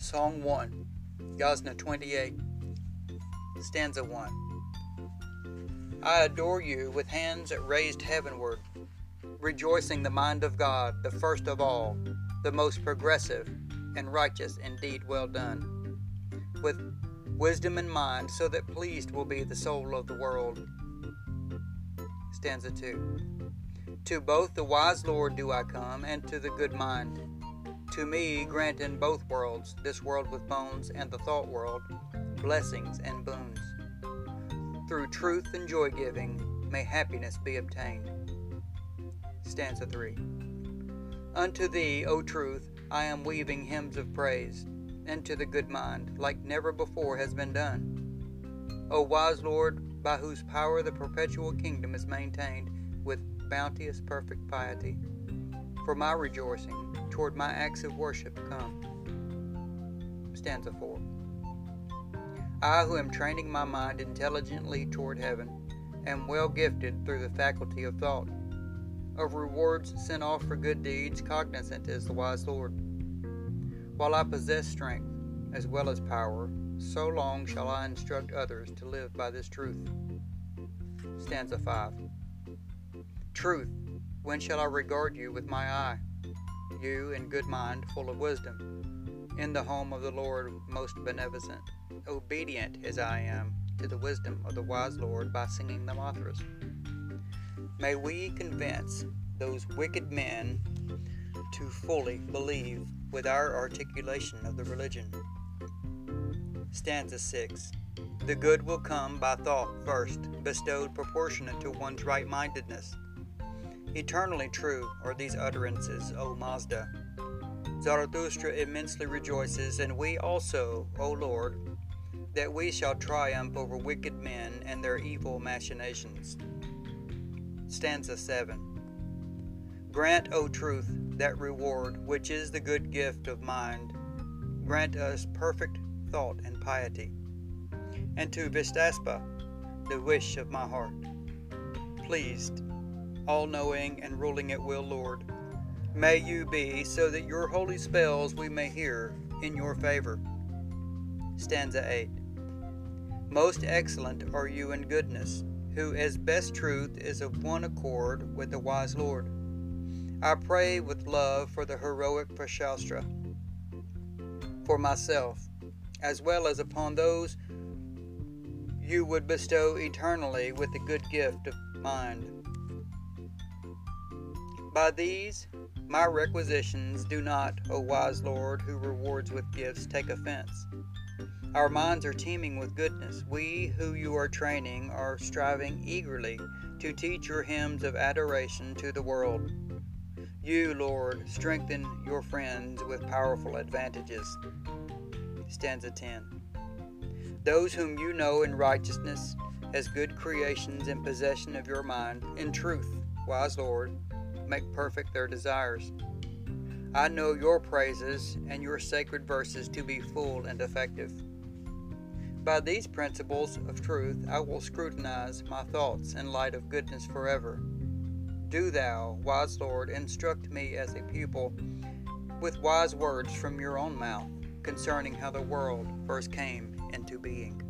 Song 1, Yasna 28, Stanza 1. I adore you with hands raised heavenward, rejoicing the mind of God, the first of all, the most progressive and righteous, indeed well done, with wisdom in mind, so that pleased will be the soul of the world. Stanza 2. To both the wise Lord do I come, and to the good mind to me, grant in both worlds, this world with bones and the thought world, blessings and boons. Through truth and joy giving, may happiness be obtained. Stanza 3. Unto thee, O truth, I am weaving hymns of praise, and to the good mind, like never before has been done. O wise Lord, by whose power the perpetual kingdom is maintained with bounteous perfect piety, for my rejoicing, toward my acts of worship come. Stanza 4. I, who am training my mind intelligently toward heaven, am well gifted through the faculty of thought. Of rewards sent off for good deeds, cognizant is the wise Lord. While I possess strength as well as power, so long shall I instruct others to live by this truth. Stanza 5. Truth, when shall I regard you with my eye? you in good mind, full of wisdom, in the home of the Lord most beneficent, obedient as I am to the wisdom of the wise Lord by singing the Mathras. May we convince those wicked men to fully believe with our articulation of the religion. Stanza 6. The good will come by thought first, bestowed proportionate to one's right mindedness Eternally true are these utterances, O Mazda. Zarathustra immensely rejoices, and we also, O Lord, that we shall triumph over wicked men and their evil machinations. Stanza 7 Grant, O truth, that reward which is the good gift of mind. Grant us perfect thought and piety. And to Vistaspa, the wish of my heart. Pleased all knowing and ruling at will, Lord. May you be, so that your holy spells we may hear in your favor. Stanza 8. Most excellent are you in goodness, who as best truth is of one accord with the wise Lord. I pray with love for the heroic Frashaoshtra, for myself, as well as upon those you would bestow eternally with the good gift of mind. By these my requisitions do not, O wise Lord, who rewards with gifts, take offense. Our minds are teeming with goodness. We who you are training are striving eagerly to teach your hymns of adoration to the world. You, Lord, strengthen your friends with powerful advantages. Stanza 10. Those whom you know in righteousness as good creations in possession of your mind, in truth, wise Lord, make perfect their desires. I know your praises and your sacred verses to be full and effective. By these principles of truth, I will scrutinize my thoughts in light of goodness forever. Do thou, wise Lord, instruct me as a pupil with wise words from your own mouth concerning how the world first came into being.